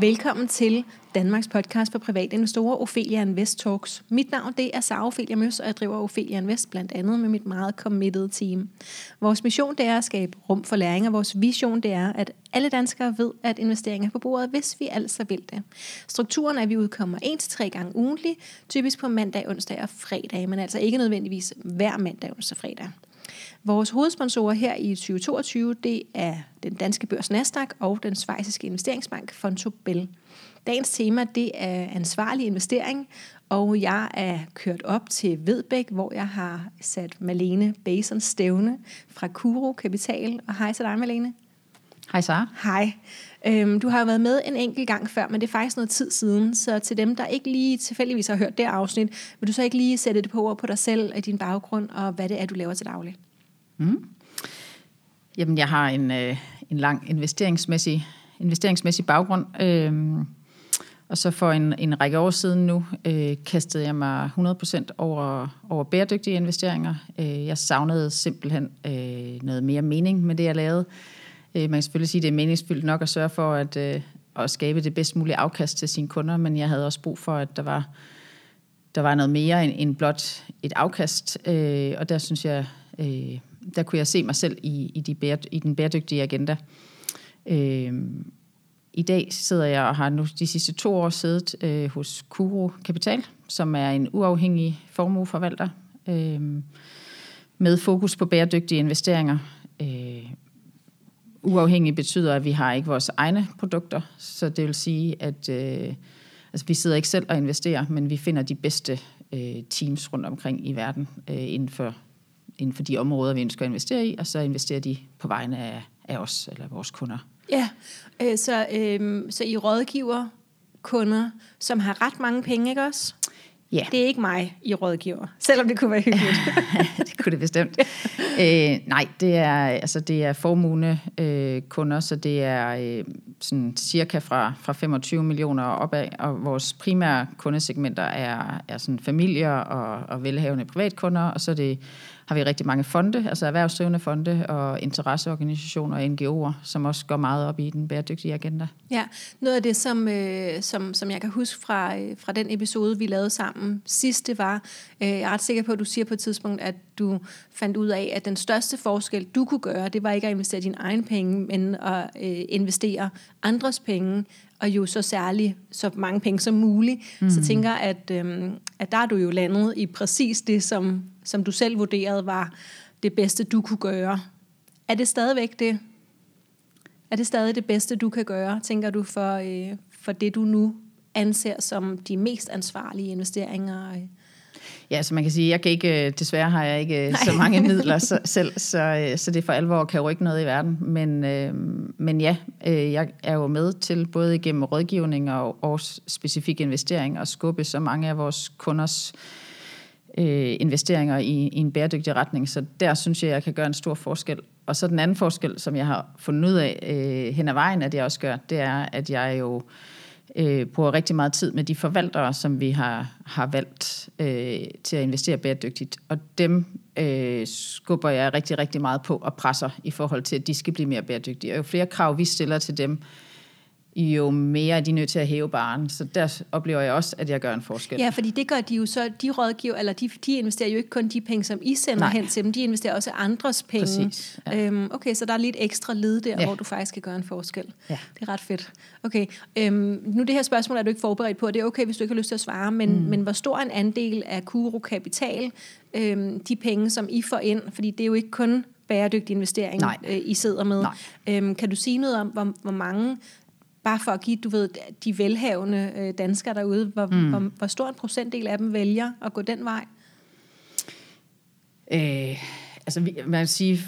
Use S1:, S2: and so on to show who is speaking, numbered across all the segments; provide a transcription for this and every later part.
S1: Velkommen til Danmarks podcast for private investorer, Ophelia Invest Talks. Mit navn det er Sara Ophelia Møs, og jeg driver Ophelia Invest blandt andet med mit meget committed team. Vores mission det er at skabe rum for læring, og vores vision det er, at alle danskere ved, at investering er på bordet, hvis vi altså vil det. Strukturen er, at vi udkommer 1-3 gange ugentlig, typisk på mandag, onsdag og fredag, men altså ikke nødvendigvis hver mandag, onsdag og fredag. Vores hovedsponsorer her i 2022, det er den danske børs Nasdaq og den svejsiske investeringsbank Fontobel. Dagens tema, det er ansvarlig investering, og jeg er kørt op til Vedbæk, hvor jeg har sat Malene Bason stævne fra Kuro Kapital. Og hej til dig, Malene.
S2: Hej Sara.
S1: Hej. Øhm, du har jo været med en enkelt gang før, men det er faktisk noget tid siden, så til dem, der ikke lige tilfældigvis har hørt det afsnit, vil du så ikke lige sætte det på ord på dig selv, og din baggrund, og hvad det er, du laver til daglig?
S2: Mm. Jamen, jeg har en, øh, en lang investeringsmæssig, investeringsmæssig baggrund. Øh, og så for en, en række år siden nu, øh, kastede jeg mig 100% over, over bæredygtige investeringer. Øh, jeg savnede simpelthen øh, noget mere mening med det, jeg lavede. Øh, Øh, man kan selvfølgelig sige, at det er meningsfyldt nok at sørge for at, øh, at skabe det bedst mulige afkast til sine kunder, men jeg havde også brug for, at der var, der var noget mere end, end blot et afkast. Øh, og der synes jeg, der kunne jeg se mig selv i, i, de bære, i den bæredygtige agenda. I dag sidder jeg og har nu de sidste to år siddet øh, hos Kuro Kapital, som er en uafhængig formueforvalter øh, med fokus på bæredygtige investeringer. Øh, uafhængig betyder, at vi har ikke vores egne produkter, så det vil sige, at øh, altså, vi sidder ikke selv og investerer, men vi finder de bedste øh, teams rundt omkring i verden øh, inden for inden for de områder, vi ønsker at investere i, og så investerer de på vegne af, af os eller vores kunder.
S1: Ja, øh, så, øh, så I rådgiver kunder, som har ret mange penge, ikke også?
S2: Ja.
S1: Det er ikke mig, I rådgiver, selvom det kunne være hyggeligt.
S2: det kunne det bestemt. øh, nej, det er, altså, det er formugende øh, kunder, så det er øh, sådan cirka fra, fra 25 millioner opad, og vores primære kundesegmenter er, er sådan familier og, og velhavende privatkunder, og så er det har vi rigtig mange fonde, altså erhvervsdrivende fonde og interesseorganisationer og NGO'er, som også går meget op i den bæredygtige agenda.
S1: Ja, noget af det, som, øh, som, som jeg kan huske fra, øh, fra den episode, vi lavede sammen sidst, det var, øh, jeg er ret sikker på, at du siger på et tidspunkt, at du fandt ud af, at den største forskel, du kunne gøre, det var ikke at investere dine egne penge, men at øh, investere andres penge, og jo så særligt så mange penge som muligt. Mm. Så tænker at, øhm, at der er du jo landet i præcis det, som, som du selv vurderede var det bedste, du kunne gøre. Er det stadigvæk det? Er det stadig det bedste, du kan gøre, tænker du, for, øh, for det, du nu anser som de mest ansvarlige investeringer?
S2: Ja, så man kan sige, jeg kan ikke, desværre har jeg ikke Nej. så mange midler så, selv, så, så det for alvor kan rykke noget i verden. Men, øh, men ja, øh, jeg er jo med til både igennem rådgivning og, og specifik investering at skubbe så mange af vores kunders øh, øh, investeringer i, i en bæredygtig retning. Så der synes jeg, jeg kan gøre en stor forskel. Og så den anden forskel, som jeg har fundet ud af øh, hen ad vejen, at jeg også gør, det er, at jeg jo øh, bruger rigtig meget tid med de forvaltere, som vi har, har valgt øh, til at investere bæredygtigt. Og dem øh, skubber jeg rigtig, rigtig meget på og presser i forhold til, at de skal blive mere bæredygtige. Og jo flere krav vi stiller til dem, jo mere er de nødt til at hæve baren. Så der oplever jeg også, at jeg gør en forskel.
S1: Ja, fordi det gør de jo så, de rådgiver, eller de, de investerer jo ikke kun de penge, som I sender Nej. hen til dem, de investerer også andres penge.
S2: Præcis,
S1: ja. øhm, okay, så der er lidt ekstra led der, ja. hvor du faktisk kan gøre en forskel. Ja. Det er ret fedt. Okay, øhm, nu det her spørgsmål er du ikke forberedt på, det er okay, hvis du ikke har lyst til at svare, men, mm. men hvor stor en andel af Kuro Kapital, øhm, de penge, som I får ind, fordi det er jo ikke kun bæredygtig investering, øh, I sidder med. Øhm, kan du sige noget om, hvor, hvor mange bare for at give, du ved, de velhavende øh, danskere derude, hvor, mm. hvor, hvor stor en procentdel af dem vælger at gå den vej?
S2: Øh, altså, vi, man kan sige,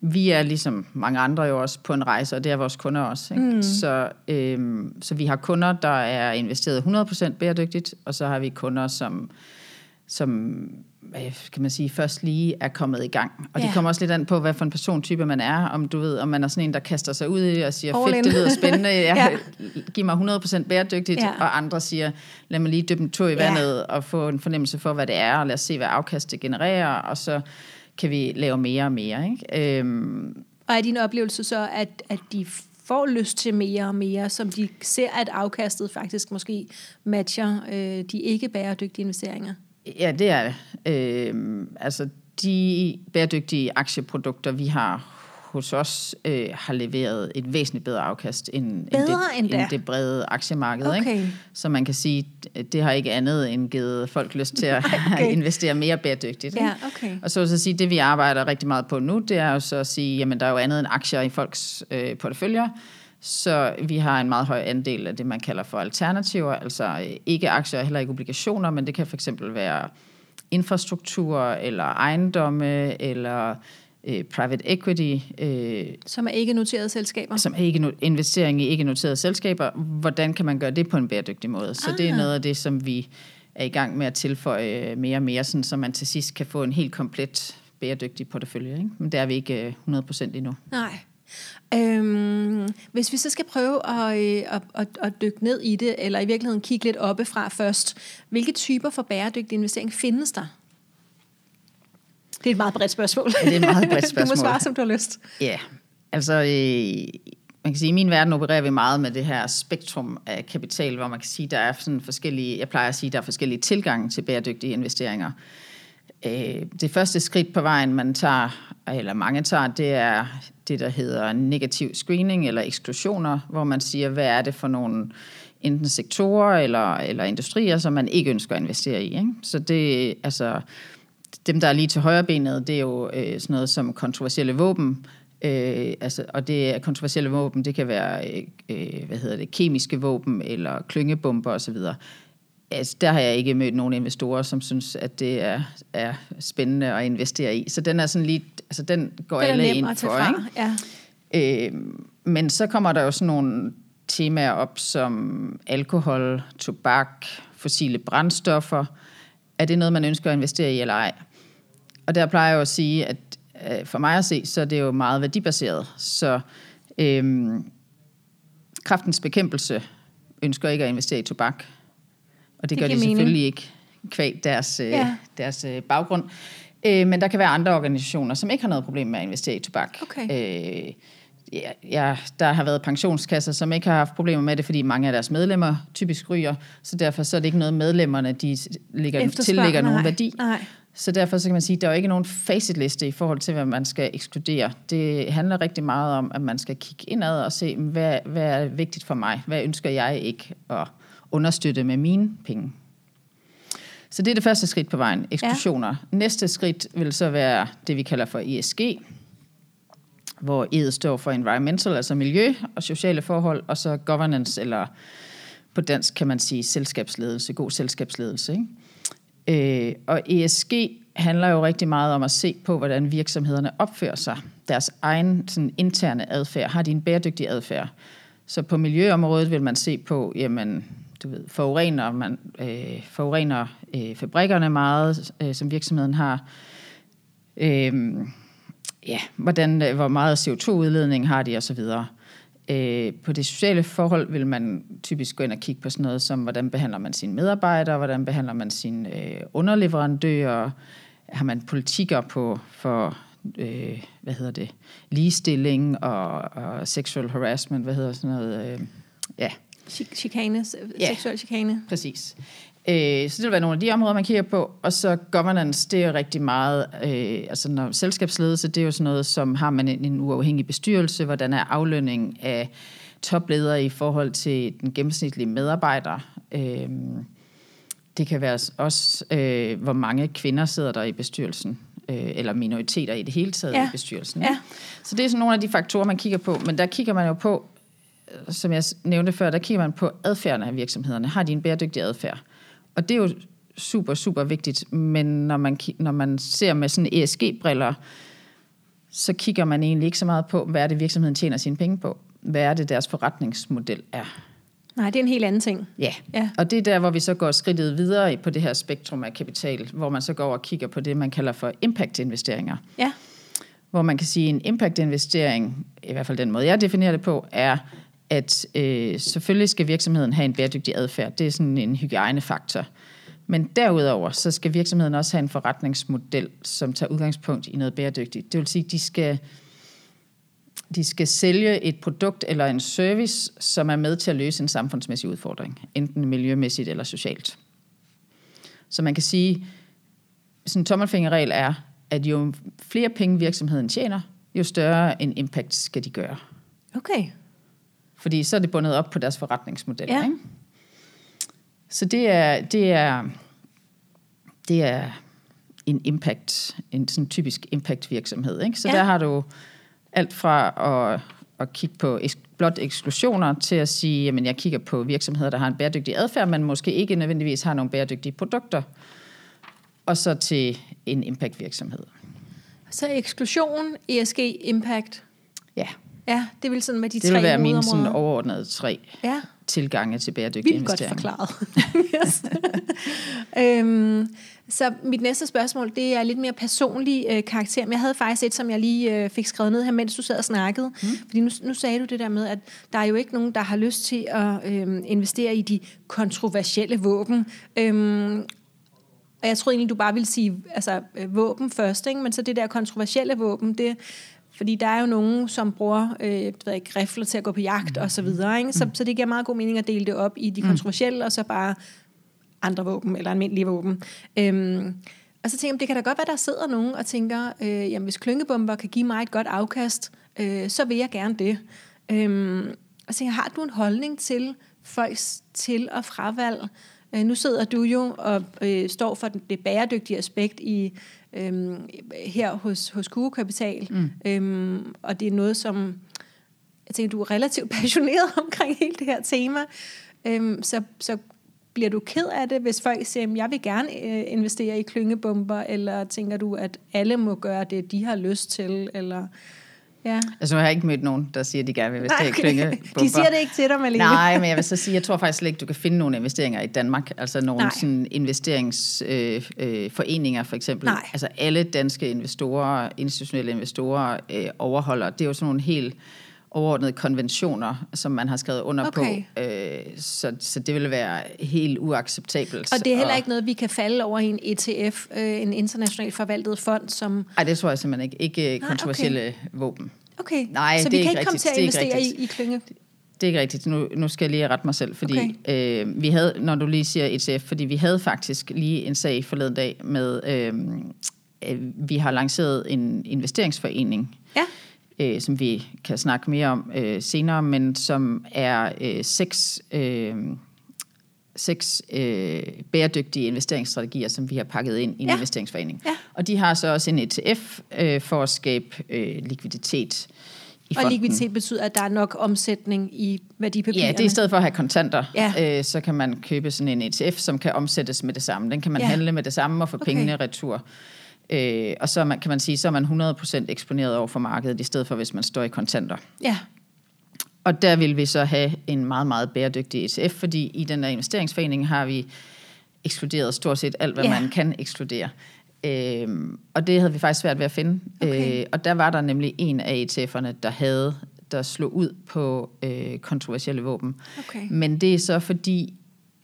S2: vi er ligesom mange andre jo også på en rejse, og det er vores kunder også. Ikke? Mm. Så, øh, så vi har kunder, der er investeret 100% bæredygtigt, og så har vi kunder, som, som kan man sige, først lige er kommet i gang. Og ja. det kommer også lidt an på, hvad for en persontype man er. Om du ved, om man er sådan en, der kaster sig ud i og siger, All fedt, in. det lyder spændende, jeg, ja. giv mig 100% bæredygtigt. Ja. Og andre siger, lad mig lige dyppe en tur i vandet ja. og få en fornemmelse for, hvad det er, og lad os se, hvad afkastet genererer, og så kan vi lave mere og mere. Ikke? Øhm.
S1: Og er din oplevelse så, at, at de får lyst til mere og mere, som de ser, at afkastet faktisk måske matcher øh, de ikke bæredygtige investeringer?
S2: Ja, det er det. Øh, altså, de bæredygtige aktieprodukter, vi har hos os, øh, har leveret et væsentligt bedre afkast end,
S1: bedre
S2: end,
S1: det,
S2: end det brede aktiemarked.
S1: Okay.
S2: Ikke? Så man kan sige, det har ikke andet end givet folk lyst til at okay. investere mere bæredygtigt.
S1: Ja, okay.
S2: Og så vil jeg sige, det vi arbejder rigtig meget på nu, det er jo så at sige, jamen der er jo andet end aktier i folks øh, porteføljer, så vi har en meget høj andel af det, man kalder for alternativer, altså øh, ikke aktier, heller ikke obligationer, men det kan for eksempel være infrastruktur, eller ejendomme, eller øh, private equity.
S1: Øh, som er ikke noterede selskaber?
S2: Som er ikke investering i ikke noterede selskaber. Hvordan kan man gøre det på en bæredygtig måde? Så ah. det er ah. noget af det, som vi er i gang med at tilføje mere og mere, sådan, så man til sidst kan få en helt komplet bæredygtig portefølje. Ikke? Men det er vi ikke 100% endnu.
S1: Nej. Øhm, hvis vi så skal prøve at, øh, at, at, at dykke ned i det, eller i virkeligheden kigge lidt oppefra først, hvilke typer for bæredygtig investering findes der? Det er et meget bredt spørgsmål.
S2: Ja, det er et meget bredt spørgsmål.
S1: du må svare, som du har lyst.
S2: Ja, altså øh, man kan sige, i min verden opererer vi meget med det her spektrum af kapital, hvor man kan sige, der er sådan forskellige, jeg plejer at sige, der er forskellige tilgange til bæredygtige investeringer. Øh, det første skridt på vejen, man tager, eller mange tager, det er det, der hedder negativ screening eller eksklusioner, hvor man siger, hvad er det for nogle enten sektorer eller, eller industrier, som man ikke ønsker at investere i. Ikke? Så det, altså, dem, der er lige til højre benet, det er jo øh, sådan noget som kontroversielle våben, Øh, altså, og det er kontroversielle våben, det kan være øh, øh hvad hedder det, kemiske våben eller klyngebomber osv. Altså, der har jeg ikke mødt nogen investorer, som synes, at det er, er spændende at investere i. Så den er sådan lige, altså den går den alle ind for. Ikke? Ja. Øh, men så kommer der jo sådan nogle temaer op som alkohol, tobak, fossile brændstoffer. Er det noget, man ønsker at investere i eller ej? Og der plejer jeg jo at sige, at øh, for mig at se, så er det jo meget værdibaseret. Så øhm, kraftens bekæmpelse ønsker ikke at investere i tobak. Og det, det gør de mening. selvfølgelig ikke kvæg deres, øh, ja. deres øh, baggrund. Øh, men der kan være andre organisationer, som ikke har noget problem med at investere i tobak.
S1: Okay. Øh,
S2: ja, ja, der har været pensionskasser, som ikke har haft problemer med det, fordi mange af deres medlemmer typisk ryger, så derfor så er det ikke noget, medlemmerne de ligger, tillægger nogen værdi.
S1: Nej.
S2: Så derfor så kan man sige, at der er ikke nogen facitliste i forhold til, hvad man skal ekskludere. Det handler rigtig meget om, at man skal kigge indad og se, hvad, hvad er vigtigt for mig? Hvad ønsker jeg ikke at understøtte med mine penge? Så det er det første skridt på vejen, eksklusioner. Ja. Næste skridt vil så være det, vi kalder for ESG, hvor E'et står for environmental, altså miljø og sociale forhold, og så governance, eller på dansk kan man sige selskabsledelse, god selskabsledelse. Ikke? Øh, og ESG handler jo rigtig meget om at se på, hvordan virksomhederne opfører sig. Deres egen sådan, interne adfærd. Har de en bæredygtig adfærd? Så på miljøområdet vil man se på, jamen, du ved, forurener, man, øh, forurener øh, fabrikkerne meget, øh, som virksomheden har. Øh, ja, hvordan, øh, hvor meget CO2-udledning har de osv. Øh, på det sociale forhold vil man typisk gå ind og kigge på sådan noget som, hvordan behandler man sine medarbejdere, hvordan behandler man sine øh, underleverandører, har man politikker på for øh, hvad hedder det, ligestilling og, og sexual harassment, hvad hedder sådan noget, øh,
S1: ja. Chikane, ja, seksuel chikane.
S2: præcis. Øh, så det vil være nogle af de områder, man kigger på. Og så governance, det er jo rigtig meget, øh, altså når selskabsledelse, det er jo sådan noget, som har man en, en uafhængig bestyrelse, hvordan er aflønning af topledere i forhold til den gennemsnitlige medarbejder. Øh, det kan være også, øh, hvor mange kvinder sidder der i bestyrelsen, øh, eller minoriteter i det hele taget ja. i bestyrelsen.
S1: Ja.
S2: Så det er sådan nogle af de faktorer, man kigger på. Men der kigger man jo på, som jeg nævnte før, der kigger man på adfærden af virksomhederne. Har de en bæredygtig adfærd? Og det er jo super, super vigtigt, men når man, når man ser med sådan ESG-briller, så kigger man egentlig ikke så meget på, hvad er det virksomheden tjener sine penge på. Hvad er det deres forretningsmodel er.
S1: Nej, det er en helt anden ting.
S2: Ja. ja, og det er der, hvor vi så går skridtet videre på det her spektrum af kapital, hvor man så går og kigger på det, man kalder for impact-investeringer.
S1: Ja.
S2: Hvor man kan sige, at en impact-investering, i hvert fald den måde, jeg definerer det på, er at øh, selvfølgelig skal virksomheden have en bæredygtig adfærd. Det er sådan en hygiejnefaktor. Men derudover, så skal virksomheden også have en forretningsmodel, som tager udgangspunkt i noget bæredygtigt. Det vil sige, at de skal, de skal sælge et produkt eller en service, som er med til at løse en samfundsmæssig udfordring, enten miljømæssigt eller socialt. Så man kan sige, sådan en tommelfingerregel er, at jo flere penge virksomheden tjener, jo større en impact skal de gøre.
S1: Okay.
S2: Fordi så er det bundet op på deres forretningsmodel.
S1: Ja.
S2: Ikke? Så det er, det er, det er en impact, en sådan typisk impact virksomhed. Ikke? Så
S1: Ja.
S2: der har du alt fra at, at kigge på eks- blot eksklusioner til at sige, jamen jeg kigger på virksomheder, der har en bæredygtig adfærd, men måske ikke nødvendigvis har nogle bæredygtige produkter, og så til en impact virksomhed.
S1: Så eksklusion, ESG, impact.
S2: Ja,
S1: Ja, det vil sådan med de
S2: det
S1: tre
S2: vil være mine sådan overordnede tre
S1: Ja,
S2: tilgange til bæredygtige
S1: vildt godt
S2: investeringer.
S1: forklaret. øhm, så mit næste spørgsmål, det er lidt mere personlig øh, karakter. Men jeg havde faktisk et, som jeg lige øh, fik skrevet ned her, mens du sad og snakkede. Mm. Fordi nu, nu sagde du det der med, at der er jo ikke nogen, der har lyst til at øh, investere i de kontroversielle våben. Øhm, og jeg troede egentlig, du bare ville sige altså, øh, våben først, ikke? men så det der kontroversielle våben, det, fordi der er jo nogen, som bruger øh, ved ikke, rifler til at gå på jagt og så videre. Ikke? Så, så det giver meget god mening at dele det op i de kontroversielle, og så bare andre våben, eller almindelige våben. Øhm, og så tænker jeg, det kan da godt være, der sidder nogen og tænker, øh, jamen hvis klyngebomber kan give mig et godt afkast, øh, så vil jeg gerne det. Øhm, og så tænker jeg, har du en holdning til folks til- og fravalg? Øh, nu sidder du jo og øh, står for det bæredygtige aspekt i øhm, her hos, hos Kuro Kapital, mm. øhm, og det er noget, som jeg tænker, du er relativt passioneret omkring hele det her tema. Øhm, så, så bliver du ked af det, hvis folk siger, at jeg vil gerne øh, investere i klyngebomber, eller tænker du, at alle må gøre det, de har lyst til, eller... Ja.
S2: Altså, jeg har ikke mødt nogen, der siger, at de gerne vil investere
S1: Nej,
S2: i
S1: okay.
S2: klyngebomber.
S1: De siger det ikke til dig, Malene.
S2: Nej, men jeg vil så sige, jeg tror faktisk slet ikke, du kan finde nogle investeringer i Danmark. Altså nogle
S1: Nej.
S2: sådan investeringsforeninger øh, øh, for eksempel.
S1: Nej.
S2: Altså alle danske investorer, institutionelle investorer øh, overholder. Det er jo sådan nogle helt overordnede konventioner, som man har skrevet under
S1: Okay.
S2: på. Øh, så, så det vil være helt uacceptabelt.
S1: Og det er heller ikke noget, vi kan falde over i en ETF, øh, en internationalt forvaltet fond, som...
S2: Nej, det tror jeg simpelthen ikke. Ikke øh,
S1: Nej,
S2: kontroversielle okay. våben.
S1: Okay,
S2: Nej,
S1: så
S2: det
S1: vi
S2: er
S1: kan
S2: ikke
S1: ikke komme til
S2: rigtigt.
S1: at
S2: er
S1: investere i,
S2: rigtigt.
S1: i klynge.
S2: Det er ikke rigtigt. Nu, nu skal jeg lige rette mig selv, fordi okay. øh, vi havde, når du lige siger ETF, fordi vi havde faktisk lige en sag forleden dag med, øh, øh, vi har lanceret en investeringsforening,
S1: Ja,
S2: øh, som vi kan snakke mere om øh, senere, men som er øh, seks, øh, seks øh, bæredygtige investeringsstrategier, som vi har pakket ind i en
S1: Ja.
S2: investeringsforening.
S1: Ja.
S2: Og de har så også en ETF øh, for at skabe øh, likviditet i
S1: og
S2: fonden.
S1: likviditet betyder, at der er nok omsætning i værdipapirerne.
S2: Ja, det er i stedet for at have kontanter,
S1: Ja.
S2: øh, så kan man købe sådan en ETF, som kan omsættes med det samme. Den kan man
S1: Ja.
S2: handle med det samme og få
S1: okay.
S2: pengene retur. Øh, og så man, kan man sige, så er man 100% eksponeret over for markedet, i stedet for hvis man står i kontanter.
S1: Ja,
S2: Og der vil vi så have en meget, meget bæredygtig ETF, fordi i den her investeringsforening har vi ekskluderet stort set alt, hvad
S1: Ja.
S2: man kan ekskludere. Øhm, og det havde vi faktisk svært ved at finde.
S1: Okay.
S2: Øh, og der var der nemlig en af ETF'erne, der havde der slog ud på øh, kontroversielle våben.
S1: Okay.
S2: Men det er så fordi,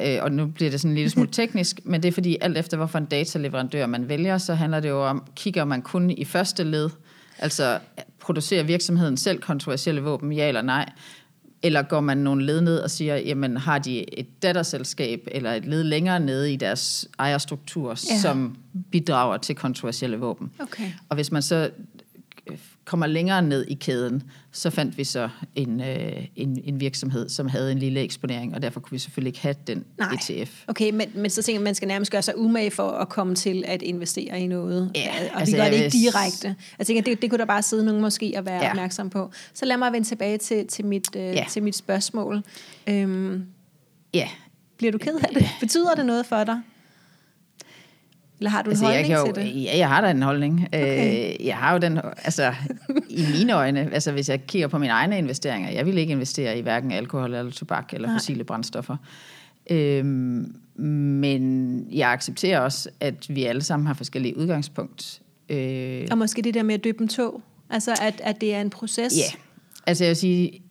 S2: øh, og nu bliver det sådan en lille smule teknisk, men det er fordi alt efter, hvorfor en dataleverandør man vælger, så handler det jo om, kigger man kun i første led, altså producerer virksomheden selv kontroversielle våben, ja eller nej, eller går man nogle led ned og siger, jamen har de et datterselskab eller et led længere nede i deres ejerstruktur,
S1: Ja.
S2: som bidrager til kontroversielle våben.
S1: okay.
S2: Og hvis man så kommer længere ned i kæden, så fandt vi så en, øh, en, en virksomhed, som havde en lille eksponering, og derfor kunne vi selvfølgelig ikke have den
S1: Nej.
S2: ETF.
S1: Okay, men, men så tænker jeg, at man skal nærmest gøre sig umage for at komme til at investere i noget.
S2: Ja,
S1: og altså, vi gør det ikke direkte. Jeg tænker, det, det kunne der bare sidde nogen måske at være. Ja. opmærksom på. Så lad mig vende tilbage til, til, mit, øh,
S2: Ja.
S1: til mit spørgsmål. Øhm,
S2: Ja,
S1: bliver du ked af det? Betyder det noget for dig? Eller har du en
S2: altså, jeg
S1: holdning
S2: kan jo,
S1: til det?
S2: ja, jeg har da en holdning.
S1: Okay.
S2: Øh, jeg har jo den, altså i mine øjne, altså hvis jeg kigger på mine egne investeringer, jeg vil ikke investere i hverken alkohol eller tobak eller
S1: Nej.
S2: fossile brændstoffer. Øhm, men jeg accepterer også, at vi alle sammen har forskellige udgangspunkt. Øh,
S1: Og måske det der med at døbe en tog? Altså, at, at det er en proces?
S2: Ja, altså jeg vil sige,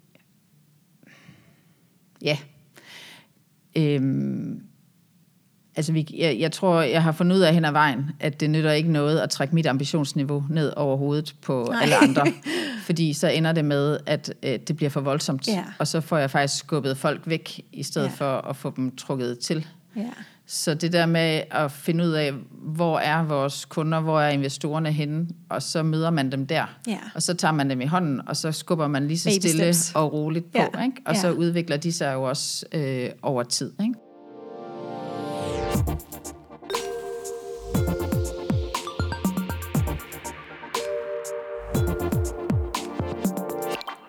S2: ja. Øhm, Altså, vi, jeg, jeg tror, jeg har fundet ud af hen ad vejen, at det nytter ikke noget at trække mit ambitionsniveau ned over hovedet på Nej. alle andre. Fordi så ender det med, at øh, det bliver for voldsomt.
S1: Ja.
S2: Og så får jeg faktisk skubbet folk væk, i stedet
S1: Ja.
S2: for at få dem trukket til.
S1: Ja.
S2: Så det der med at finde ud af, hvor er vores kunder, hvor er investorerne henne, og så møder man dem der.
S1: Ja.
S2: Og så tager man dem i hånden, og så skubber man lige så
S1: Baby
S2: stille
S1: steps.
S2: og roligt på.
S1: Ja.
S2: Ikke? Og
S1: Ja.
S2: så udvikler de sig jo også øh, over tid. Ikke?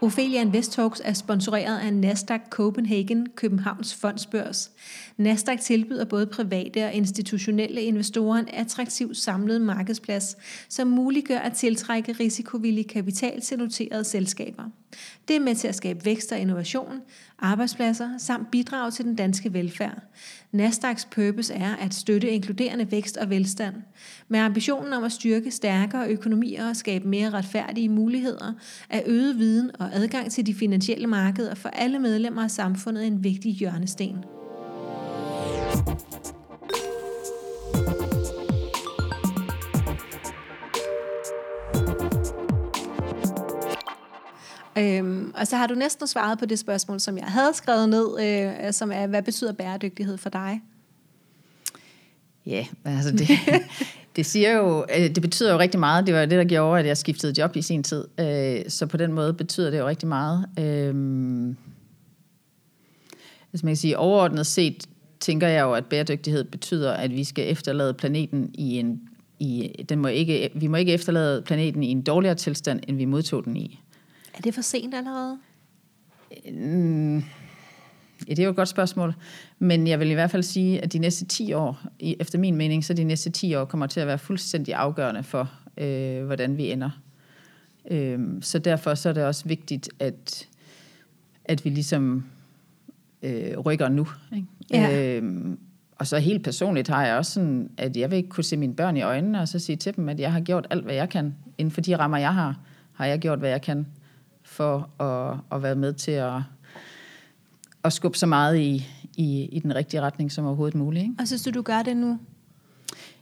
S1: Ophelia Invest Talks er sponsoreret af Nasdaq Copenhagen, Københavns Fondsbørs. Nasdaq tilbyder både private og institutionelle investorer en attraktiv samlet markedsplads, som muliggør at tiltrække risikovillig kapital til noterede selskaber. Det er med til at skabe vækst og innovation, arbejdspladser samt bidrage til den danske velfærd. Nasdaqs purpose er at støtte inkluderende vækst og velstand. Med ambitionen om at styrke stærkere økonomier og skabe mere retfærdige muligheder, er øget viden og adgang til de finansielle markeder for alle medlemmer af samfundet en vigtig hjørnesten. Øhm, og så har du næsten svaret på det spørgsmål, som jeg havde skrevet ned, øh, som er, hvad betyder bæredygtighed for dig?
S2: Ja, altså det, det siger jo, øh, det betyder jo rigtig meget. Det var det, der gjorde, at jeg skiftede job i sin tid. Øh, Så på den måde betyder det jo rigtig meget. Øhm, Hvis man kan sige, overordnet set, tænker jeg jo, at bæredygtighed betyder, at vi skal efterlade planeten i en, i, den må ikke, vi må ikke efterlade planeten i en dårligere tilstand, end vi modtog den i.
S1: Er det for sent allerede?
S2: Ja, det er jo et godt spørgsmål. Men jeg vil i hvert fald sige, at de næste 10 år, efter min mening, så de næste 10 år kommer til at være fuldstændig afgørende for, øh, hvordan vi ender. Øh, så derfor så er det også vigtigt, at, at vi ligesom øh, rykker nu. Ikke?
S1: Ja.
S2: Øh, og så helt personligt har jeg også sådan, at jeg vil ikke kunne se mine børn i øjnene, og så sige til dem, at jeg har gjort alt, hvad jeg kan. Inden for de rammer, jeg har, har jeg gjort, hvad jeg kan for at, at være med til at, at skubbe så meget i, i, i den rigtige retning som overhovedet muligt. Ikke?
S1: Og synes du, du gør det nu?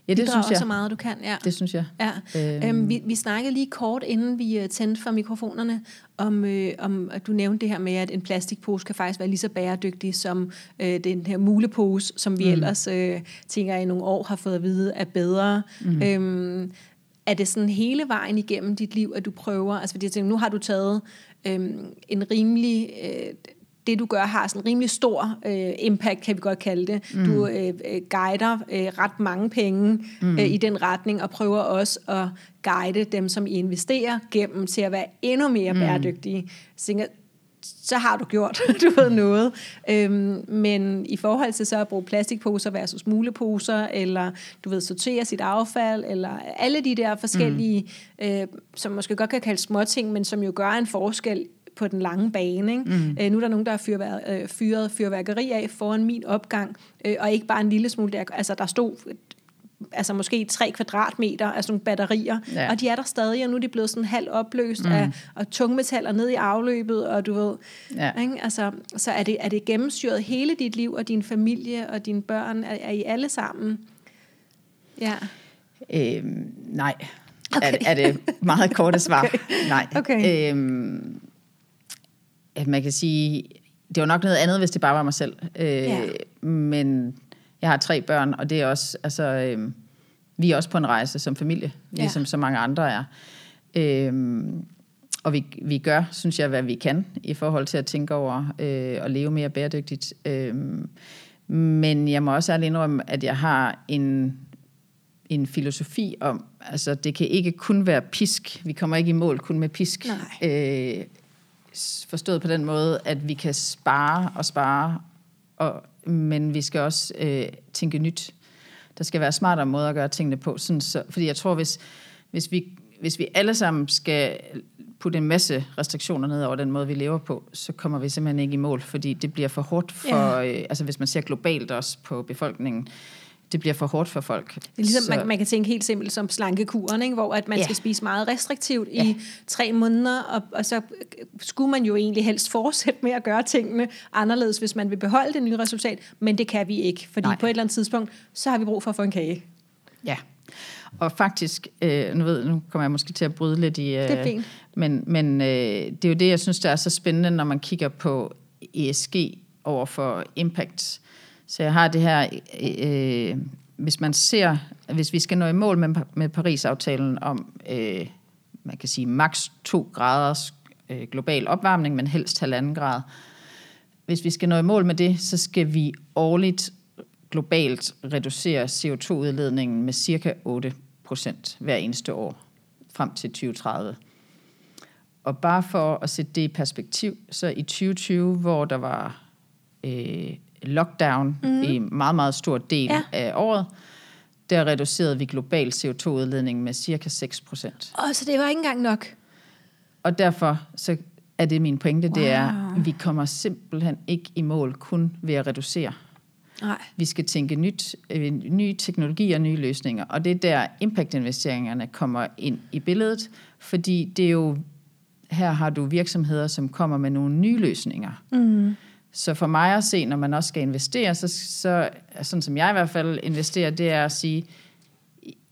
S2: Ja, det synes jeg.
S1: så meget, du kan, ja.
S2: Det synes jeg.
S1: Ja,
S2: Øhm.
S1: øhm, vi, vi snakkede lige kort, inden vi uh, tændte for mikrofonerne, om, øh, om at du nævnte det her med, at en plastikpose kan faktisk være lige så bæredygtig som øh, den her mulepose, som vi mm. ellers øh, tænker i nogle år har fået at vide er bedre. Mm. Øhm, er det sådan hele vejen igennem dit liv, at du prøver, altså fordi jeg tænker, nu har du taget øhm, en rimelig... Øh, det du gør har sådan en rimelig stor øh, impact, kan vi godt kalde det. Mm. Du øh, øh, guider øh, ret mange penge mm. øh, i den retning, og prøver også at guide dem, som I investerer, gennem til at være endnu mere mm. bæredygtige. Så, tænker, så har du gjort, du ved noget. Øhm, men i forhold til så at bruge plastikposer versus muleposer, eller du ved, sortere sit affald, eller alle de der forskellige, mm. øh, som måske godt kan kalde småting, men som jo gør en forskel på den lange bane. Ikke? Mm. Øh, nu er der nogen, der har fyrvær, øh, fyret fyrværkeri af foran min opgang, øh, og ikke bare en lille smule. Der, altså, der stod altså måske tre kvadratmeter af sådan nogle batterier, ja. Og de er der stadig, og nu er de blevet sådan halvt opløst mm. af og tungmetaller ned i afløbet, og du ved,
S2: Ja.
S1: ikke? Altså, så er det, er det gennemsyret hele dit liv, og din familie, og dine børn, er, er I alle sammen? Ja.
S2: Øhm, nej,
S1: Okay.
S2: okay. er, er det meget korte svar.
S1: Okay.
S2: Nej.
S1: Okay.
S2: Øhm, at man kan sige, det var nok noget andet, hvis det bare var mig selv. Øh,
S1: Ja.
S2: Men jeg har tre børn, og det er også, altså, øhm, vi er også på en rejse som familie,
S1: Ja.
S2: ligesom så mange andre er. Øhm, og vi, vi gør, synes jeg, hvad vi kan i forhold til at tænke over øh, og leve mere bæredygtigt. Øhm, men jeg må også ærligt indrømme, at jeg har en, en filosofi om, altså det kan ikke kun være pisk. Vi kommer ikke i mål kun med pisk.
S1: Nej.
S2: Øh, forstået på den måde, at vi kan spare og spare, og, men vi skal også øh, tænke nyt. Der skal være smartere måder at gøre tingene på. Sådan, så, fordi jeg tror, hvis, hvis, vi, hvis vi alle sammen skal putte en masse restriktioner ned over den måde, vi lever på, så kommer vi simpelthen ikke i mål, fordi det bliver for hårdt for,
S1: Ja.
S2: øh, altså hvis man ser globalt også på befolkningen, det bliver for hårdt for folk.
S1: Det er ligesom, man, man kan tænke helt simpelt som slankekuren, ikke? hvor at man
S2: Ja.
S1: skal spise meget restriktivt
S2: Ja.
S1: i tre måneder, og, og så skulle man jo egentlig helst fortsætte med at gøre tingene anderledes, hvis man vil beholde det nye resultat, men det kan vi ikke, fordi.
S2: Nej.
S1: på et eller andet tidspunkt, så har vi brug for at få en kage.
S2: Ja, og faktisk, øh, nu, ved, nu kommer jeg måske til at bryde lidt i... Øh,
S1: Det er fint.
S2: Men, men øh, det er jo det, jeg synes, der er så spændende, når man kigger på ESG over for impact. Så jeg har det her, øh, øh, hvis man ser, hvis vi skal nå i mål med, med Paris-aftalen om, øh, man kan sige, maks 2 graders øh, global opvarmning, men helst halvanden grad. Hvis vi skal nå i mål med det, så skal vi årligt globalt reducere CO2-udledningen med cirka 8 procent hver eneste år frem til 2030. Og bare for at sætte det i perspektiv, så i 2020, hvor der var øh, lockdown mm. i meget, meget stor del
S1: Ja.
S2: af året, der reducerede vi global CO2-udledning med cirka 6 procent.
S1: Og så det var ikke engang nok.
S2: Og derfor så er det min pointe, wow. det er,
S1: Wow.
S2: vi kommer simpelthen ikke i mål kun ved at reducere.
S1: Nej.
S2: Vi skal tænke nyt, øh, nye teknologier og nye løsninger. Og det er der impact-investeringerne kommer ind i billedet, fordi det er jo, her har du virksomheder, som kommer med nogle nye løsninger.
S1: Mm.
S2: Så for mig at se, når man også skal investere, så, så sådan som jeg i hvert fald investerer, det er at sige,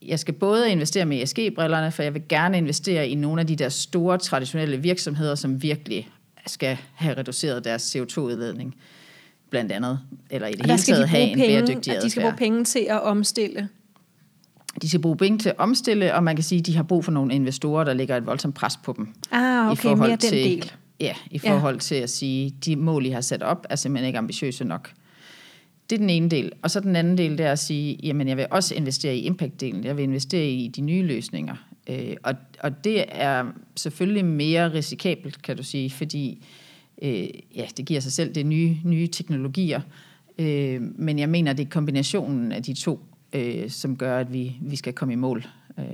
S2: jeg skal både investere med ESG-brillerne, for jeg vil gerne investere i nogle af de der store traditionelle virksomheder, som virkelig skal have reduceret deres CO2-udledning, blandt andet, eller i det hele taget have en
S1: penge,
S2: bæredygtig
S1: at de skal bruge
S2: adfærd.
S1: penge til at omstille.
S2: De skal bruge penge til at omstille, og man kan sige, at de har brug for nogle investorer, der lægger et voldsomt pres på dem.
S1: Ah, okay, mere den del.
S2: Ja, i
S1: Ja.
S2: forhold til at sige, de mål, I har sat op, er simpelthen ikke ambitiøse nok. Det er den ene del. Og så den anden del, det er at sige, jamen jeg vil også investere i impact-delen. Jeg vil investere i de nye løsninger. Øh, og, og det er selvfølgelig mere risikabelt, kan du sige, fordi øh, ja, det giver sig selv, det er nye, nye teknologier. Øh, men jeg mener, det er kombinationen af de to, øh, som gør, at vi, vi skal komme i mål. Øh,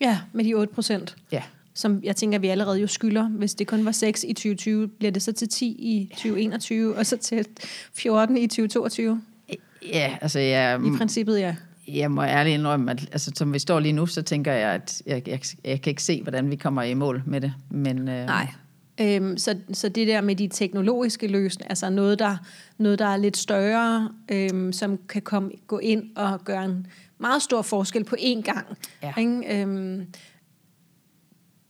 S1: Ja, med de 8 procent.
S2: ja.
S1: Som jeg tænker, vi allerede jo skylder. Hvis det kun var 6 i 2020, bliver det så til 10 i 2021, og så til 14 i 2022?
S2: Ja, altså jeg,
S1: I princippet, ja.
S2: Jeg må ærligt indrømme, at altså, som vi står lige nu, så tænker jeg, at jeg, jeg, jeg kan ikke se, hvordan vi kommer i mål med det. Men, øh,
S1: Nej. Øhm, så, så det der med de teknologiske løsninger, altså noget, der, noget, der er lidt større, øhm, som kan komme, gå ind og gøre en meget stor forskel på én gang.
S2: Ja.
S1: Ikke? Øhm,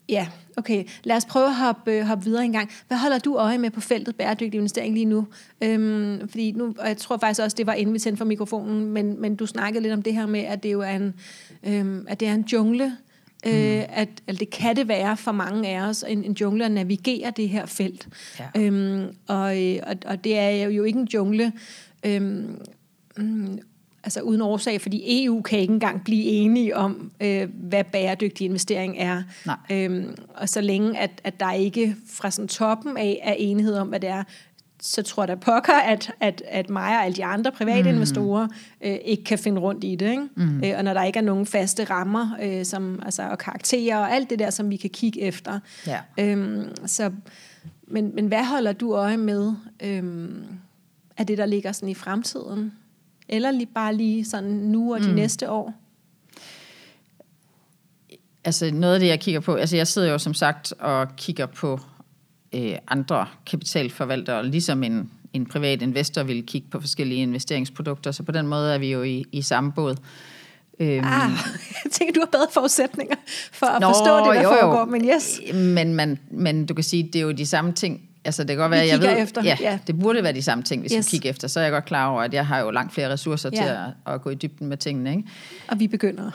S1: ja, okay. Lad os prøve at hoppe, hoppe videre en gang. Hvad holder du øje med på feltet bæredygtig investering lige nu? Øhm, fordi nu, og jeg tror faktisk også, det var inden vi tændte for mikrofonen, men, men du snakkede lidt om det her med, at det jo er en, øhm, at det er en jungle, Mm. Øh, at, at det kan det være for mange af os, en, en jungle at navigere det her felt.
S2: Ja.
S1: Øhm, og, øh, og, og det er jo ikke en jungle, øhm, mm, altså uden årsag, fordi EU kan ikke engang blive enige om, øh, hvad bæredygtig investering er.
S2: Nej.
S1: Øhm, og så længe, at, at der ikke fra sådan toppen af er enighed om, hvad det er, så tror jeg da pokker, at, at, at mig og alle de andre private mm. investorer øh, ikke kan finde rundt i det. Ikke? Mm. Øh, og når der ikke er nogen faste rammer øh, som, altså, og karakterer og alt det der, som vi kan kigge efter.
S2: Ja.
S1: Øhm, så, men, men hvad holder du øje med øhm, af det, der ligger sådan i fremtiden? Eller lige, bare lige sådan nu og de mm. næste år?
S2: Altså noget af det, jeg kigger på, altså jeg sidder jo som sagt og kigger på øh, andre kapitalforvaltere, ligesom en, en privat investor vil kigge på forskellige investeringsprodukter, så på den måde er vi jo i, i samme båd. Øhm,
S1: Ah, jeg tænker, du har bedre forudsætninger for at Nå, forstå det, der jo, foregår, men yes.
S2: Men, man, men du kan sige, det er jo de samme ting. Altså det kan godt
S1: Vi
S2: være, jeg
S1: kigger
S2: ved,
S1: efter,
S2: ja,
S1: ja.
S2: det burde være de samme ting, hvis
S1: Yes.
S2: vi kigger efter. Så er jeg godt klar over, at jeg har jo langt flere ressourcer
S1: Ja.
S2: til at, at gå i dybden med tingene. Ikke?
S1: Og vi begynder.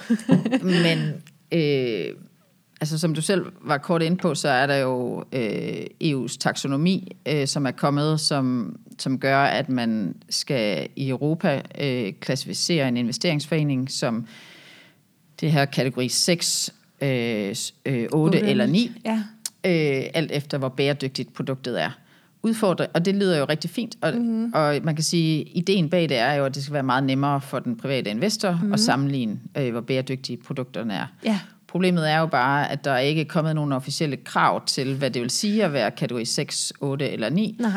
S2: Men øh, altså, som du selv var kort ind på, så er der jo øh, EU's taksonomi, øh, som er kommet, som, som gør, at man skal i Europa øh, klassificere en investeringsforening som det her kategori 6, øh, s- øh, 8 eller 9,
S1: Ja.
S2: Øh, alt efter hvor bæredygtigt produktet er. Udfordre, og det lyder jo rigtig fint, og, mm-hmm. og man kan sige, ideen bag det er jo, at det skal være meget nemmere for den private investor mm-hmm. at sammenligne, øh, hvor bæredygtige produkterne er.
S1: Ja.
S2: Problemet er jo bare, at der er ikke kommet nogen officielle krav til, hvad det vil sige at være kategori 6, 8 eller 9.
S1: Nej.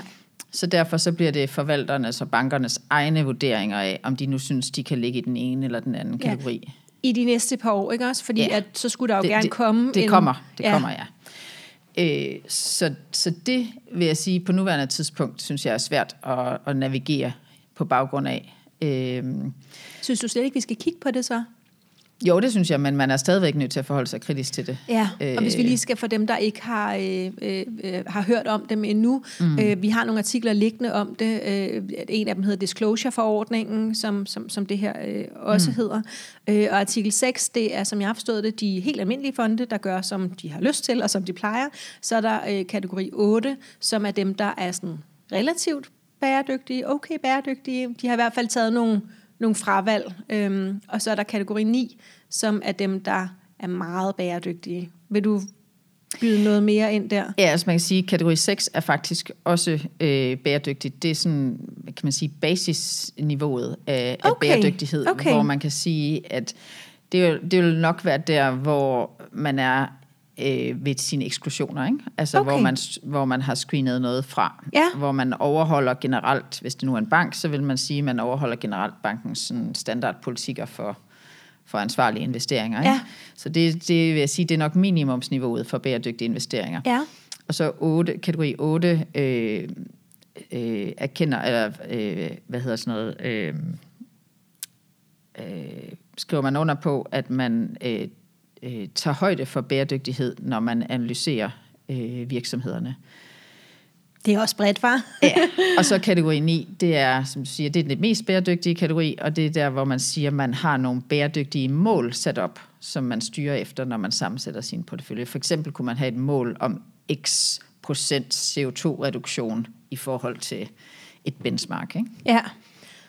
S2: Så derfor så bliver det forvalternes og bankernes egne vurderinger af, om de nu synes, de kan ligge i den ene eller den anden
S1: Ja.
S2: kategori.
S1: I de næste par år, ikke også? Fordi
S2: Ja.
S1: at, så skulle der jo
S2: det,
S1: gerne
S2: det,
S1: komme
S2: Det
S1: en...
S2: kommer, det
S1: ja.
S2: kommer, ja. Øh, så, så det vil jeg sige, på nuværende tidspunkt, synes jeg er svært at, at navigere på baggrund af. Øh,
S1: Synes du slet ikke, vi skal kigge på det så?
S2: Jo, det synes jeg, men man er stadigvæk nødt til at forholde sig kritisk til det.
S1: Ja, og hvis vi
S2: Øh.
S1: lige skal for dem, der ikke har, øh, øh, øh, har hørt om dem endnu, mm. øh, vi har nogle artikler liggende om det. Øh, en af dem hedder Disclosure-forordningen, som, som, som det her øh, også mm. hedder. Øh, og artikel 6, det er, som jeg har forstået det, de helt almindelige fonde, der gør, som de har lyst til, og som de plejer. Så er der øh, kategori 8, som er dem, der er sådan relativt bæredygtige, okay bæredygtige. De har i hvert fald taget nogle, nogle fravalg. Øhm, og så er der kategori 9, som er dem, der er meget bæredygtige. Vil du byde noget mere ind der?
S2: Ja, altså man kan sige, at kategori 6 er faktisk også øh, bæredygtigt. Det er sådan, kan man sige, basisniveauet af, af
S1: Okay,
S2: bæredygtighed,
S1: okay.
S2: hvor man kan sige, at det vil, det vil nok være der, hvor man er øh, ved sine eksklusioner, ikke? Altså
S1: Okay.
S2: hvor, man, hvor man har screenet noget fra.
S1: Ja.
S2: Hvor man overholder generelt, hvis det nu er en bank, så vil man sige, at man overholder generelt bankens sådan, standardpolitikker for, for ansvarlige investeringer. Ikke?
S1: Ja.
S2: Så det, det vil jeg sige, det er nok minimumsniveauet for bæredygtige investeringer.
S1: Ja.
S2: Og så 8, kategori 8 øh, øh, erkender, eller øh, hvad hedder sådan noget, øh, øh, skriver man under på, at man øh, øh, tager højde for bæredygtighed, når man analyserer øh, virksomhederne.
S1: Det er også bredt, var.
S2: Ja. Og så kategori 9, det er, som du siger, det er den mest bæredygtige kategori, og det er der, hvor man siger, man har nogle bæredygtige mål sat op, som man styrer efter, når man sammensætter sin portefølje. For eksempel kunne man have et mål om x procent CO2-reduktion i forhold til et benchmark. Ikke?
S1: Ja.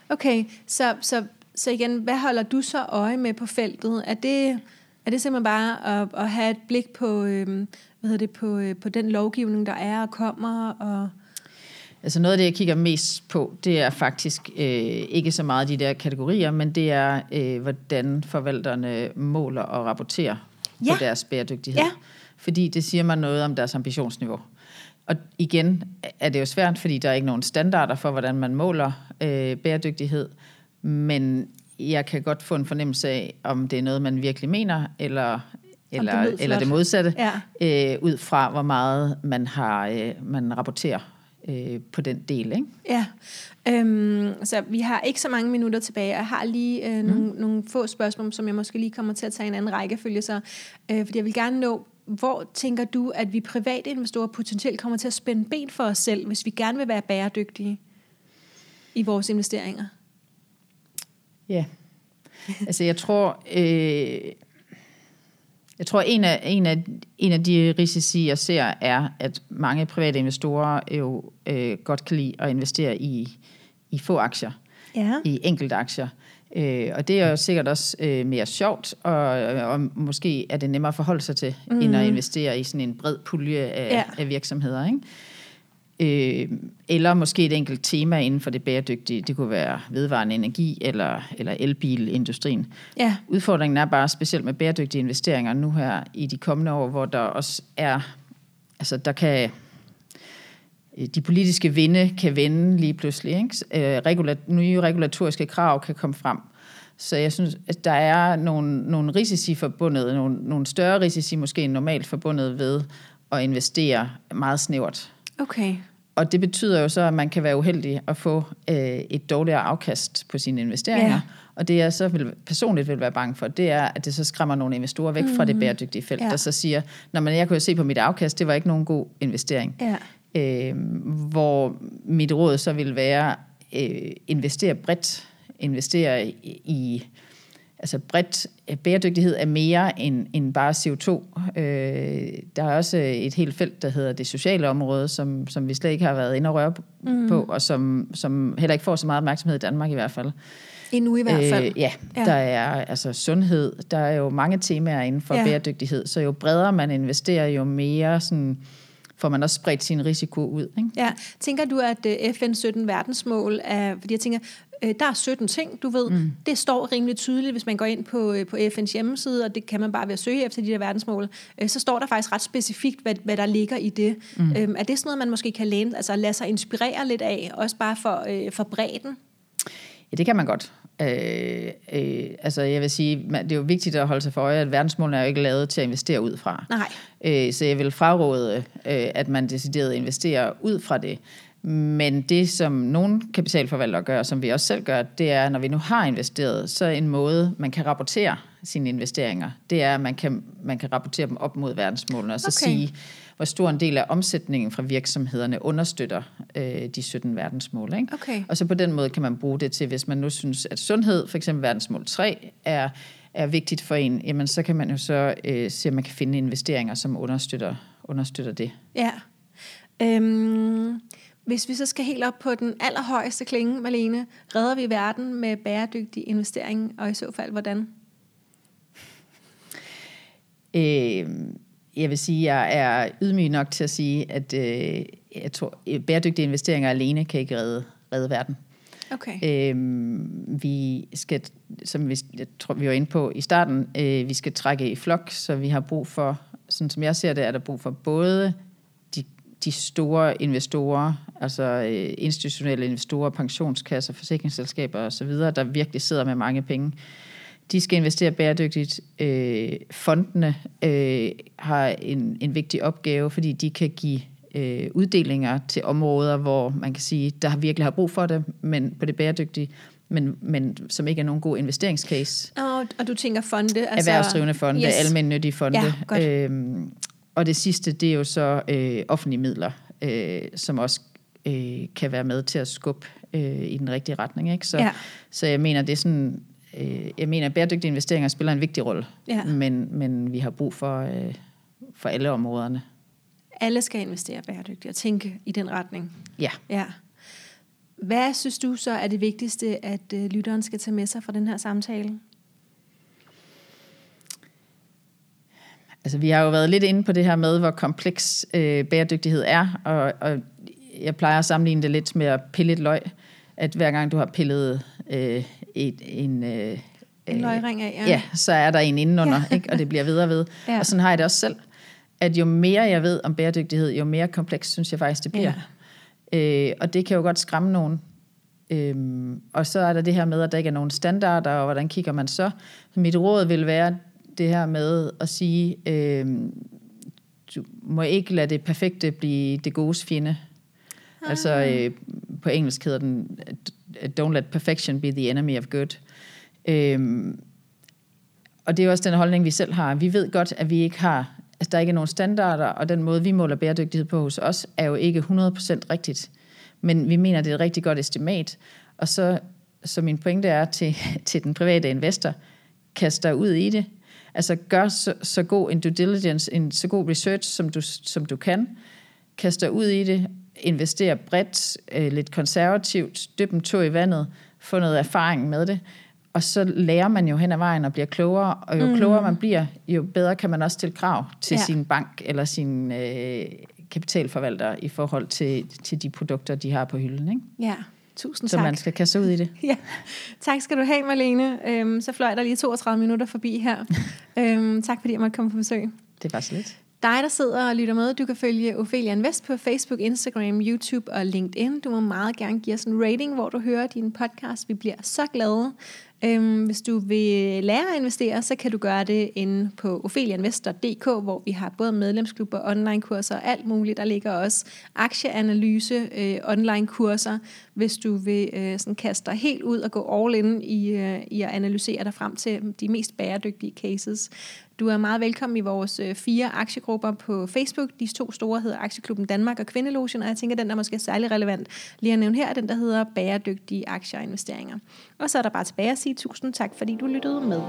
S1: Okay, så, så, så igen, hvad holder du så øje med på feltet? Er det, er det simpelthen bare at, at have et blik på, øhm, hvad hedder det, på, øh, på den lovgivning, der er og kommer? Og,
S2: Altså noget af det, jeg kigger mest på, det er faktisk øh, ikke så meget de der kategorier, men det er, øh, hvordan forvalterne måler og rapporterer
S1: Ja.
S2: på deres bæredygtighed.
S1: Ja.
S2: Fordi det siger man noget om deres ambitionsniveau. Og igen er det jo svært, fordi der er ikke nogen standarder for, hvordan man måler øh, bæredygtighed. Men jeg kan godt få en fornemmelse af, om det er noget, man virkelig mener, eller, eller, det, eller det modsatte,
S1: Ja.
S2: øh, ud fra hvor meget man, har, øh, man rapporterer øh, på den del. Ikke?
S1: Ja, øhm, så vi har ikke så mange minutter tilbage, og jeg har lige øh, nogle, nogle få spørgsmål, som jeg måske lige kommer til at tage i en anden rækkefølge, så, øh, fordi jeg vil gerne nå, hvor tænker du, at vi private investorer potentielt kommer til at spænde ben for os selv, hvis vi gerne vil være bæredygtige i vores investeringer?
S2: Ja. Altså jeg tror, øh, jeg tror en af, en, af, en af de risici, jeg ser, er, at mange private investorer jo øh, godt kan lide at investere i, i få aktier,
S1: Ja.
S2: i enkelte aktier. Øh, og det er jo sikkert også øh, mere sjovt, og, og måske er det nemmere at forholde sig til, mm. end at investere i sådan en bred pulje af,
S1: Ja.
S2: ja. af virksomheder. Ikke? Øh, eller måske et enkelt tema inden for det bæredygtige. Det kunne være vedvarende energi eller, eller elbilindustrien.
S1: Ja.
S2: Udfordringen er bare specielt med bæredygtige investeringer nu her i de kommende år, hvor der også er, altså der kan, de politiske vinde kan vende lige pludselig. Ikke? Øh, Regulat, nye regulatoriske krav kan komme frem. Så jeg synes, at der er nogle, nogle risici forbundet, nogle, nogle større risici måske end normalt forbundet ved at investere meget snævert.
S1: Okay.
S2: Og det betyder jo så, at man kan være uheldig at få øh, et dårligere afkast på sine investeringer.
S1: Ja.
S2: Og det jeg så vil, personligt vil være bange for, det er, at det så skræmmer nogle investorer væk mm. fra det bæredygtige felt,
S1: ja.
S2: der så siger, når man, jeg kunne jo se på mit afkast, det var ikke nogen god investering.
S1: Ja.
S2: Øh, hvor mit råd så vil være, øh, investere bredt, investere i, i altså bredt, bæredygtighed er mere end, end bare CO2. Øh, der er også et helt felt, der hedder det sociale område, som, som vi slet ikke har været inde og røre på, mm. på og som, som heller ikke får så meget opmærksomhed i Danmark i hvert fald.
S1: Endnu i hvert fald.
S2: Øh, ja,
S1: Ja.
S2: der er altså sundhed, der er jo mange temaer inden for
S1: Ja.
S2: ja. bæredygtighed, så jo bredere man investerer, jo mere sådan, får man også spredt sin risiko ud. Ikke?
S1: Ja, tænker du, at øh, FN 17 verdensmål er, fordi jeg tænker, Øh, der er 17 ting, du ved. Mm. Det står rimelig tydeligt, hvis man går ind på, øh, på FN's hjemmeside, og det kan man bare ved at søge efter de der verdensmål. Øh, så står der faktisk ret specifikt, hvad, hvad der ligger i det. Mm. Øh, er det sådan noget, man måske kan læne, altså lade sig inspirere lidt af, også bare for, øh, for bredden?
S2: Ja, det kan man godt. Øh, øh, altså jeg vil sige, det er jo vigtigt at holde sig for øje, at verdensmålene er jo ikke lavet til at investere ud fra.
S1: Nej.
S2: Øh, så jeg vil fraråde, øh, at man decideret investerer ud fra det. Men det, som nogle kapitalforvaltere gør, som vi også selv gør, det er, når vi nu har investeret, så en måde, man kan rapportere sine investeringer, det er, at man kan, man kan rapportere dem op mod verdensmålene, og så okay. sige, hvor stor en del af omsætningen fra virksomhederne understøtter øh, de 17 verdensmål. Ikke?
S1: Okay.
S2: Og så på den måde kan man bruge det til, hvis man nu synes, at sundhed, for eksempel verdensmål 3, er, er vigtigt for en, jamen så kan man jo så øh, se, om man kan finde investeringer, som understøtter, understøtter det.
S1: Ja. Øhm, hvis vi så skal helt op på den allerhøjeste klinge, Malene, redder vi verden med bæredygtig investering, og i så fald hvordan?
S2: Øh, jeg vil sige, at jeg er ydmyg nok til at sige, at øh, jeg tror, bæredygtige investeringer alene kan ikke redde, redde verden.
S1: Okay.
S2: Øhm, vi skal, som vi, jeg tror, vi var inde på i starten, øh, vi skal trække i flok, så vi har brug for, sådan som jeg ser det, er der brug for både de, de store investorer, altså øh, institutionelle investorer, pensionskasser, forsikringsselskaber osv., der virkelig sidder med mange penge, de skal investere bæredygtigt. Øh, fondene øh, har en, en vigtig opgave, fordi de kan give øh, uddelinger til områder, hvor man kan sige, der virkelig har brug for det, men på det bæredygtige, men, men som ikke er nogen god investeringscase.
S1: Og, og du tænker fonde? Altså,
S2: Erhvervsdrivende fonde,
S1: yes.
S2: almindelige fonde.
S1: Ja, godt.
S2: øhm, og det sidste, det er jo så øh, offentlige midler, øh, som også øh, kan være med til at skubbe øh, i den rigtige retning. Ikke? Så,
S1: Ja.
S2: så jeg mener, det er sådan øh, jeg mener, at bæredygtige investeringer spiller en vigtig rolle,
S1: Ja.
S2: men, men vi har brug for, øh, for alle områderne.
S1: Alle skal investere bæredygtigt og tænke i den retning.
S2: Ja,
S1: Ja. Hvad synes du så er det vigtigste, at øh, lytteren skal tage med sig fra den her samtale?
S2: altså vi har jo været lidt inde på det her med, hvor kompleks øh, bæredygtighed er, og, og jeg plejer at sammenligne det lidt med at pille et løg, at hver gang du har pillet øh, et, en... Øh,
S1: En løgring af,
S2: ja. ja, så er der en indenunder, ja. ikke? og det bliver ved og ved.
S1: Ja.
S2: Og sådan har jeg det også selv, at jo mere jeg ved om bæredygtighed, jo mere kompleks synes jeg faktisk, det bliver. Øh, og det kan jo godt skræmme nogen. Øhm, og så er der det her med, at der ikke er nogen standarder, og hvordan kigger man så? Så mit råd vil være det her med at sige, øhm, du må ikke lade det perfekte blive det godes fjende. Ah. Altså øh, på engelsk hedder den, øh, don't let perfection be the enemy of good. Øhm, og det er også den holdning, vi selv har. Vi ved godt, at vi ikke har, altså der ikke er nogen standarder, og den måde, vi måler bæredygtighed på hos os, er jo ikke 100% rigtigt. Men vi mener, det er et rigtig godt estimat. Og så, så min pointe er til, til den private investor, kast dig ud i det. Altså gør så, så god en due diligence, en så god research, som du, som du kan. Kast dig ud i det. Invester bredt, øh, lidt konservativt, dyb en tog i vandet, få noget erfaring med det. Og så lærer man jo hen ad vejen og bliver klogere, og jo mm. klogere man bliver, jo bedre kan man også stille krav til
S1: Ja.
S2: sin bank eller sin øh, kapitalforvalter i forhold til, til de produkter, de har på hylden. Ikke?
S1: Ja, tusind
S2: Så
S1: tak.
S2: man skal kaste ud i det.
S1: Ja, tak skal du have, Marlene. Øhm, så fløj der lige 32 minutter forbi her. øhm, tak fordi jeg måtte komme på besøg.
S2: Det var så lidt.
S1: Dig, der sidder og lytter med, du kan følge Ophelia Invest på Facebook, Instagram, YouTube og LinkedIn. Du må meget gerne give os en rating, hvor du hører din podcast. Vi bliver så glade. Øhm, hvis du vil lære at investere, så kan du gøre det inde på opheliainvestor.dk, hvor vi har både medlemsklubber, online-kurser og alt muligt. Der ligger også aktieanalyse, øh, online-kurser, hvis du vil øh, sådan kaste dig helt ud og gå all in i, øh, i at analysere dig frem til de mest bæredygtige cases. Du er meget velkommen i vores øh, fire aktiegrupper på Facebook. De to store hedder Aktieklubben Danmark og Kvindelogen, og jeg tænker, den der måske er særlig relevant lige at nævne her, er den, der hedder Bæredygtige Aktier og Investeringer. Og så er der bare tilbage at sige tusind tak, fordi du lyttede med.